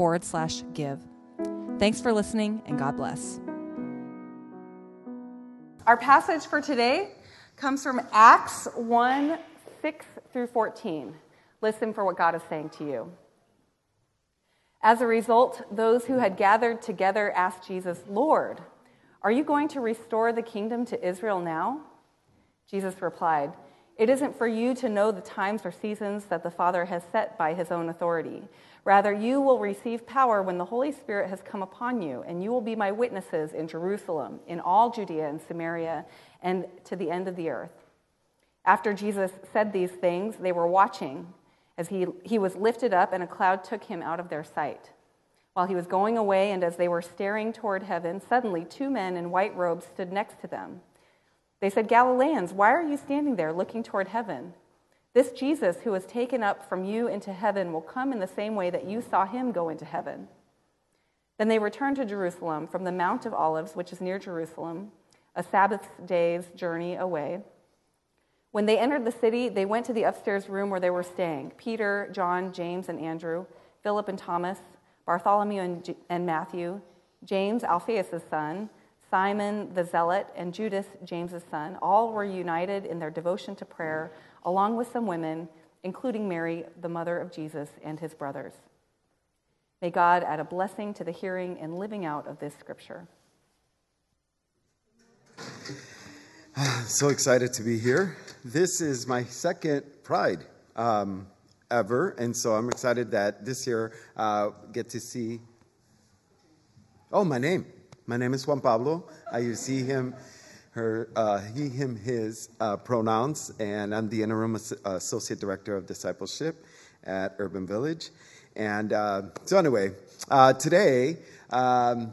forward slash give. Thanks for listening and God bless. Our passage for today comes from Acts 1 6 through 14. Listen for what God is saying to you. As a result, those who had gathered together asked Jesus, Lord, are you going to restore the kingdom to Israel now? Jesus replied, It isn't for you to know the times or seasons that the Father has set by his own authority. Rather, you will receive power when the Holy Spirit has come upon you, and you will be my witnesses in Jerusalem, in all Judea and Samaria, and to the end of the earth. After Jesus said these things, they were watching as he, he was lifted up, and a cloud took him out of their sight. While he was going away, and as they were staring toward heaven, suddenly two men in white robes stood next to them. They said, Galileans, why are you standing there looking toward heaven? This Jesus who was taken up from you into heaven will come in the same way that you saw him go into heaven. Then they returned to Jerusalem from the Mount of Olives, which is near Jerusalem, a Sabbath day's journey away. When they entered the city, they went to the upstairs room where they were staying Peter, John, James, and Andrew, Philip and Thomas Bartholomew and, Matthew, James, Alphaeus' son, Simon the Zealot, and Judas, James's son, all were united in their devotion to prayer, along with some women, including Mary, the mother of Jesus, and his brothers. May God add a blessing to the hearing and living out of this scripture. So excited to be here. This is my second Pride. Um, ever. And so I'm excited that this year uh, get to see. Oh, my name. My name is Juan Pablo. I use he, him, her, uh, he, him, his uh, pronouns, and I'm the interim associate director of discipleship at Urban Village. And uh, so, anyway, uh, today, um,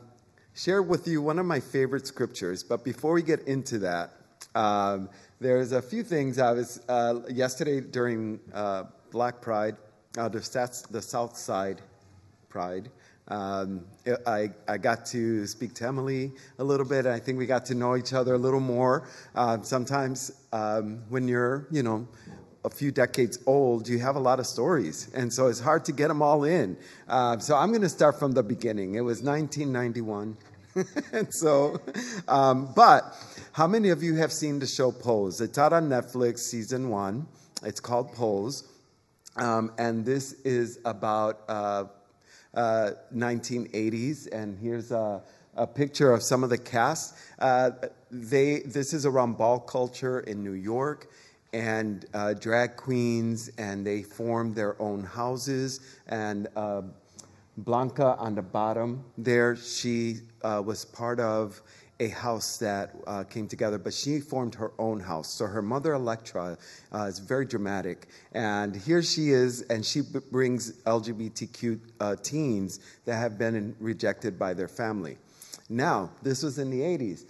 share with you one of my favorite scriptures. But before we get into that, um, there's a few things I was uh, yesterday during uh, Black Pride, uh, the, the South Side Pride. Um, I, I got to speak to Emily a little bit. I think we got to know each other a little more. Uh, sometimes um, when you're, you know, a few decades old, you have a lot of stories. And so it's hard to get them all in. Uh, so I'm going to start from the beginning. It was 1991. and so, um, but how many of you have seen the show Pose? It's out on Netflix, season one. It's called Pose. Um, and this is about uh, uh, 1980s. And here's a, a, picture of some of the cast. Uh, they, this is around ball culture in New York and uh, drag queens, and they formed their own houses. And uh, Blanca on the bottom there, she uh, was part of a house that uh, came together, but she formed her own house. So her mother, Electra, uh, is very dramatic. And here she is, and she b- brings LGBTQ uh, teens that have been rejected by their family. Now, this was in the 80s.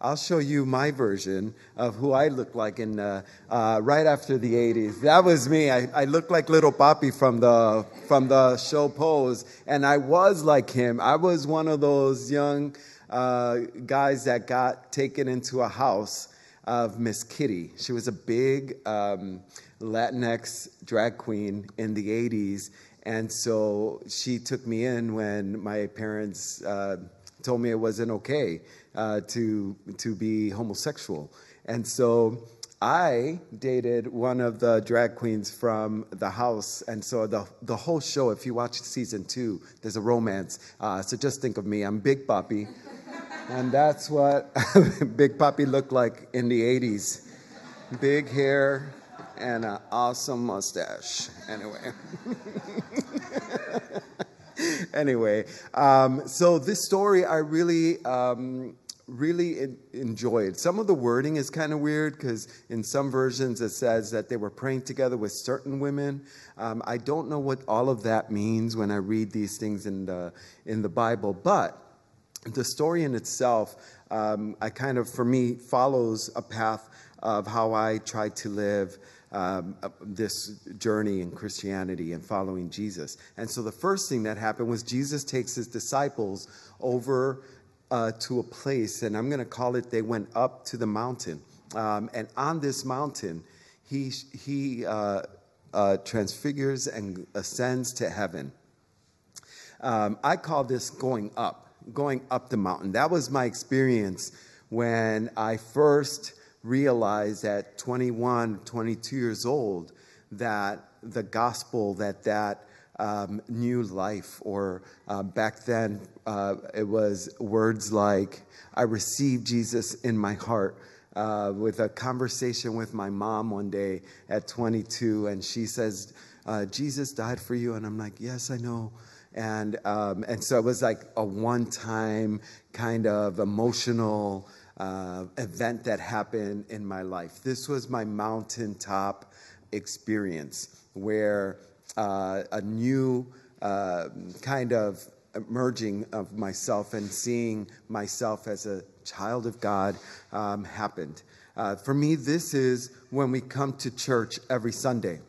I'll show you my version of who I looked like in uh, uh, right after the 80s. That was me. I, I looked like Little Papi from the from the show Pose, and I was like him. I was one of those young uh, guys that got taken into a house of Miss Kitty. She was a big um, Latinx drag queen in the 80s. And so she took me in when my parents uh, told me it wasn't okay uh, to, to be homosexual. And so I dated one of the drag queens from the house, and so the the whole show. If you watch season two, there's a romance. Uh, so just think of me. I'm Big Papi, and that's what Big Papi looked like in the 80s. Big hair and an awesome mustache. Anyway. anyway, um, so this story I really, um, really en- enjoyed. Some of the wording is kind of weird because in some versions it says that they were praying together with certain women. Um, I don't know what all of that means when I read these things in the in the Bible, but the story in itself, um, I kind of for me follows a path of how I tried to live. Um, uh, this journey in Christianity and following Jesus. And so the first thing that happened was Jesus takes his disciples over uh, to a place, and I'm going to call it, they went up to the mountain. Um, and on this mountain, he, he uh, uh, transfigures and ascends to heaven. Um, I call this going up, going up the mountain. That was my experience when I first realized at 21, 22 years old that the gospel, that that um, new life, or uh, back then uh, it was words like, I received Jesus in my heart. Uh, with a conversation with my mom one day at 22, and she says, uh, Jesus died for you. And I'm like, Yes, I know. And, um, and so it was like a one time kind of emotional uh, event that happened in my life. This was my mountaintop experience where uh, a new uh, kind of emerging of myself and seeing myself as a child of God um, happened. Uh, for me, this is when we come to church every Sunday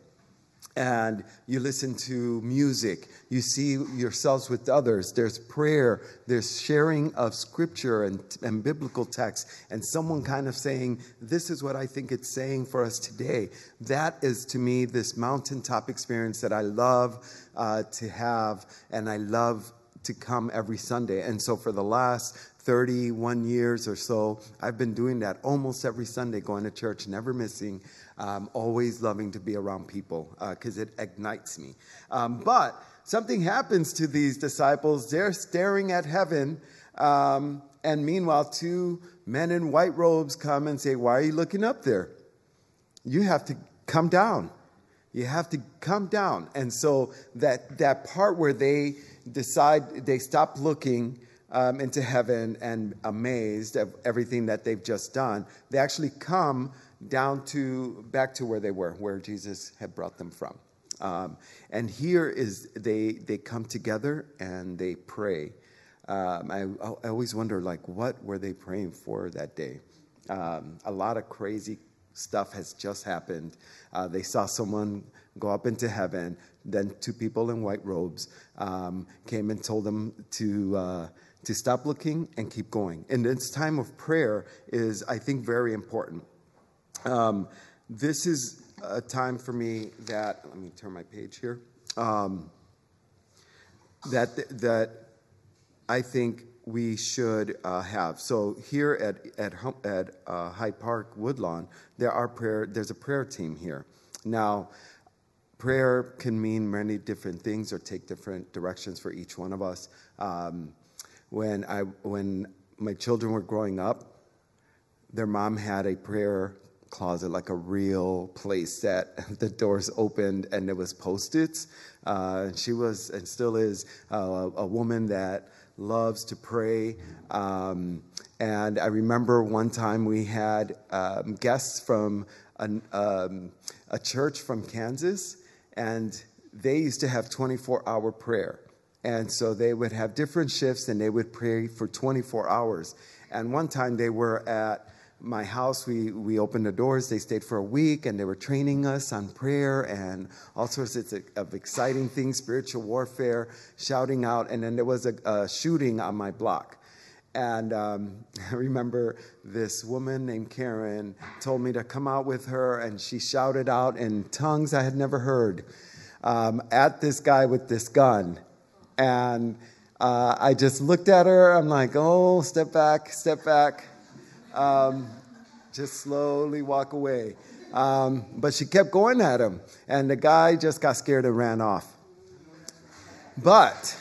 and you listen to music, you see yourselves with others. There's prayer, there's sharing of scripture and, and biblical text, and someone kind of saying, This is what I think it's saying for us today. That is to me this mountaintop experience that I love uh, to have, and I love to come every Sunday. And so for the last 31 years or so, I've been doing that almost every Sunday, going to church, never missing um, always loving to be around people because uh, it ignites me. Um, but something happens to these disciples. They're staring at heaven. Um, and meanwhile, two men in white robes come and say, Why are you looking up there? You have to come down. You have to come down. And so that, that part where they decide, they stop looking um, into heaven and amazed of everything that they've just done, they actually come down to back to where they were, where Jesus had brought them from. Um, and here is they they come together and they pray. Um, I, I, always wonder, like, what were they praying for that day? Um, a lot of crazy stuff has just happened. Uh, they saw someone go up into heaven. Then two people in white robes um, came and told them to. Uh, to stop looking and keep going. And this time of prayer is, I think, very important. Um, this is a time for me that, let me turn my page here, um, that, that I think we should uh, have. So here at, at, at uh, Hyde Park Woodlawn, there are prayer, there's a prayer team here. Now, prayer can mean many different things or take different directions for each one of us. Um, when, I, when my children were growing up, their mom had a prayer closet, like a real place that the doors opened and there was post-its. Uh, she was and still is uh, a woman that loves to pray. Um, and I remember one time we had um, guests from an, um, a church from Kansas, and they used to have 24 hour prayer. And so they would have different shifts and they would pray for 24 hours. And one time they were at my house, we, we opened the doors. They stayed for a week and they were training us on prayer and all sorts of exciting things, spiritual warfare, shouting out. And then there was a, a shooting on my block. And um, I remember this woman named Karen told me to come out with her, and she shouted out in tongues I had never heard um, at this guy with this gun. And uh, I just looked at her. I'm like, oh, step back, step back um, just slowly walk away. Um, but she kept going at him, and the guy just got scared and ran off. But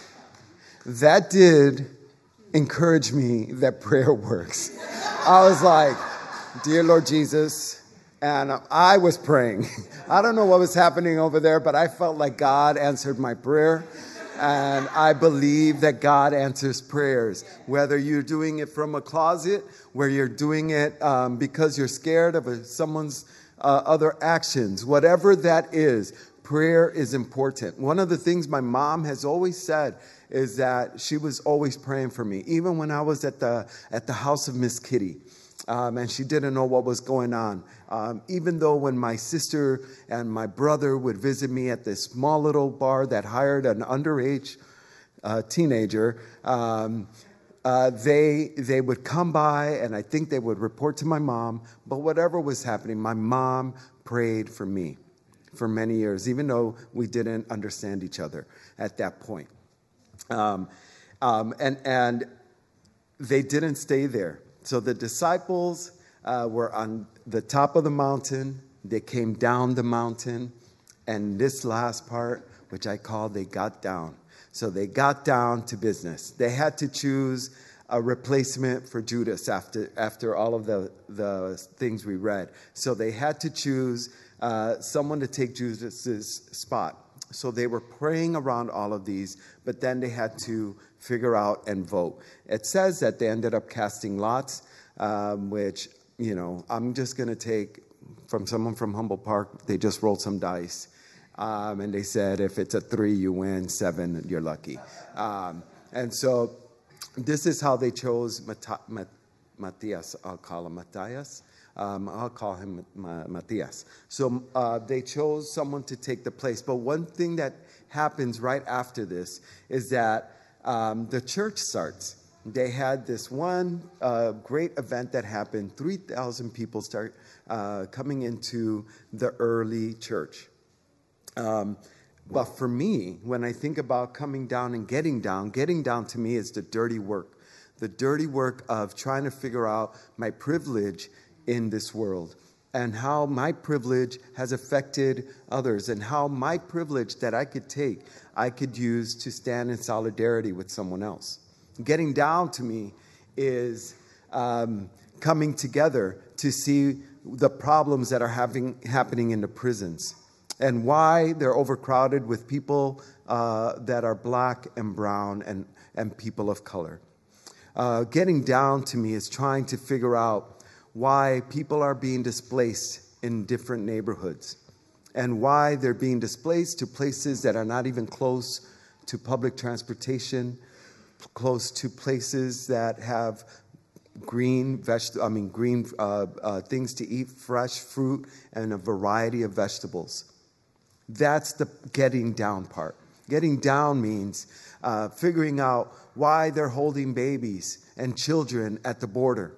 that did encourage me that prayer works. I was like, Dear Lord Jesus, and I was praying. I don't know what was happening over there, but I felt like God answered my prayer. And I believe that God answers prayers, whether you're doing it from a closet, where you're doing it um, because you're scared of a, someone's uh, other actions, whatever that is, prayer is important. One of the things my mom has always said is that she was always praying for me, even when I was at the, at the house of Miss Kitty. Um, and she didn't know what was going on. Um, even though when my sister and my brother would visit me at this small little bar that hired an underage uh, teenager, um, uh, they they would come by and I think they would report to my mom. But whatever was happening, my mom prayed for me for many years, even though we didn't understand each other at that point. Um, um, and and they didn't stay there. So the disciples uh, were on the top of the mountain, they came down the mountain, and this last part, which I call they got down. So they got down to business. They had to choose a replacement for Judas after, after all of the, the things we read. So they had to choose uh, someone to take Judas's spot. So they were praying around all of these, but then they had to figure out and vote. It says that they ended up casting lots, um, which, you know, I'm just going to take from someone from Humboldt Park. They just rolled some dice. Um, and they said, if it's a three, you win, seven, you're lucky. Um, and so this is how they chose Matthias. I'll call him Matthias. Um, I'll call him Matthias. So uh, they chose someone to take the place. But one thing that happens right after this is that um, the church starts. They had this one uh, great event that happened. 3,000 people start uh, coming into the early church. Um, but for me, when I think about coming down and getting down, getting down to me is the dirty work. The dirty work of trying to figure out my privilege in this world and how my privilege has affected others and how my privilege that I could take, I could use to stand in solidarity with someone else. Getting down to me is um, coming together to see the problems that are having, happening in the prisons and why they're overcrowded with people uh, that are black and brown and, and people of color. Uh, getting down to me is trying to figure out why people are being displaced in different neighborhoods and why they're being displaced to places that are not even close to public transportation, close to places that have green I mean green uh, uh, things to eat, fresh fruit, and a variety of vegetables. That's the getting down part. Getting down means uh, figuring out why they're holding babies and children at the border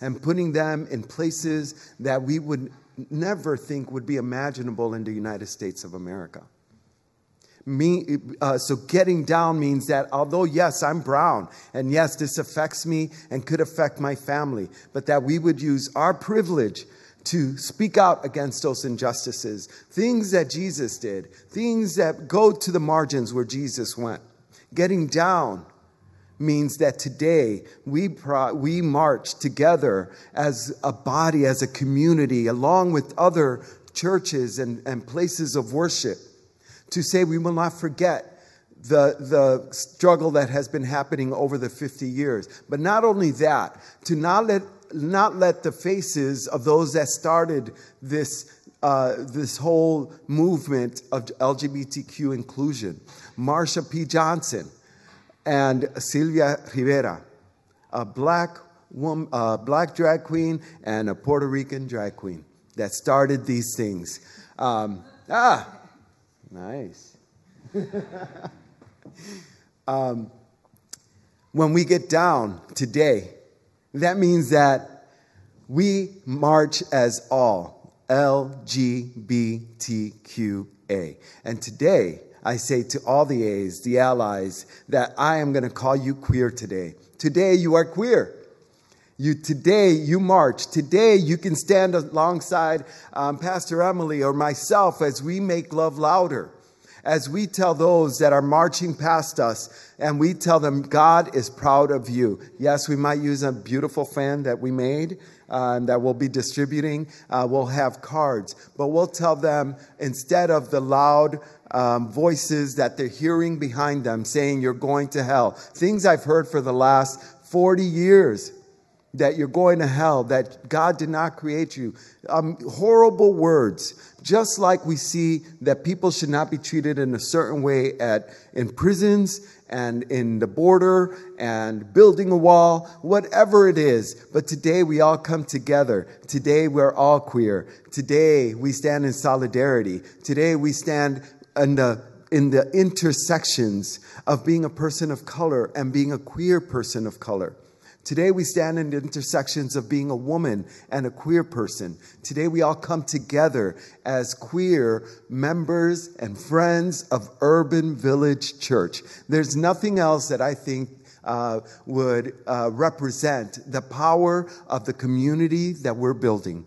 and putting them in places that we would never think would be imaginable in the United States of America. Me, uh, so getting down means that although yes i'm brown and yes this affects me and could affect my family but that we would use our privilege to speak out against those injustices things that jesus did things that go to the margins where jesus went getting down means that today we, pro- we march together as a body, as a community, along with other churches and, and places of worship, to say we will not forget the, the struggle that has been happening over the 50 years. But not only that, to not let, not let the faces of those that started this uh, this whole movement of LGBTQ inclusion. Marsha P. Johnson, and Sylvia Rivera, a black woman, a black drag queen and a Puerto Rican drag queen that started these things. Um, ah, nice. um, when we get down today, that means that we march as all LGBTQA. And today, I say to all the A's, the allies, that I am going to call you queer today. Today you are queer. You today you march. Today you can stand alongside um, Pastor Emily or myself as we make love louder. As we tell those that are marching past us and we tell them God is proud of you. Yes, we might use a beautiful fan that we made uh, that we'll be distributing. Uh, we'll have cards, but we'll tell them instead of the loud um, voices that they're hearing behind them saying you're going to hell. Things I've heard for the last 40 years that you're going to hell, that God did not create you. Um, horrible words. Just like we see that people should not be treated in a certain way at in prisons and in the border and building a wall, whatever it is. But today we all come together. Today we're all queer. Today we stand in solidarity. Today we stand in the in the intersections of being a person of color and being a queer person of color. Today we stand in the intersections of being a woman and a queer person. Today we all come together as queer members and friends of Urban Village Church. There's nothing else that I think uh, would uh, represent the power of the community that we're building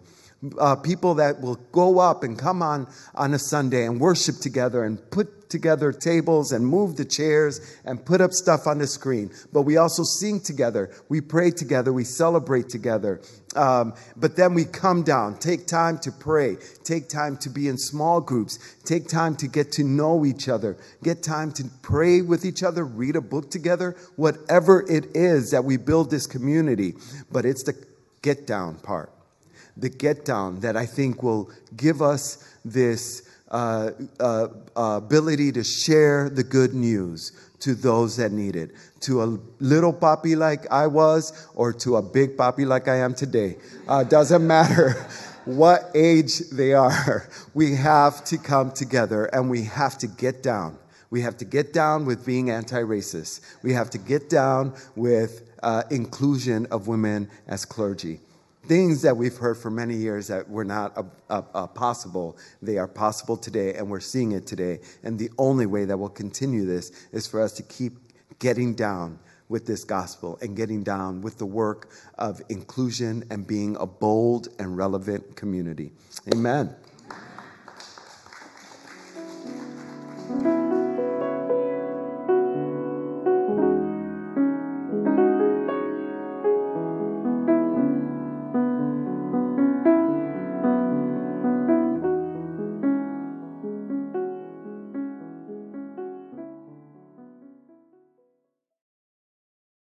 uh, people that will go up and come on on a Sunday and worship together and put together tables and move the chairs and put up stuff on the screen. But we also sing together, we pray together, we celebrate together. Um, but then we come down, take time to pray, take time to be in small groups, take time to get to know each other, get time to pray with each other, read a book together, whatever it is that we build this community. But it's the get down part the get down that I think will give us this uh, uh, ability to share the good news to those that need it. To a little Papi like I was, or to a big Papi like I am today. Uh, doesn't matter what age they are. We have to come together and we have to get down. We have to get down with being anti racist. We have to get down with uh, inclusion of women as clergy things that we've heard for many years that were not uh, uh, uh, possible, they are possible today, and we're seeing it today. And the only way that we'll continue this is for us to keep getting down with this gospel and getting down with the work of inclusion and being a bold and relevant community. Amen.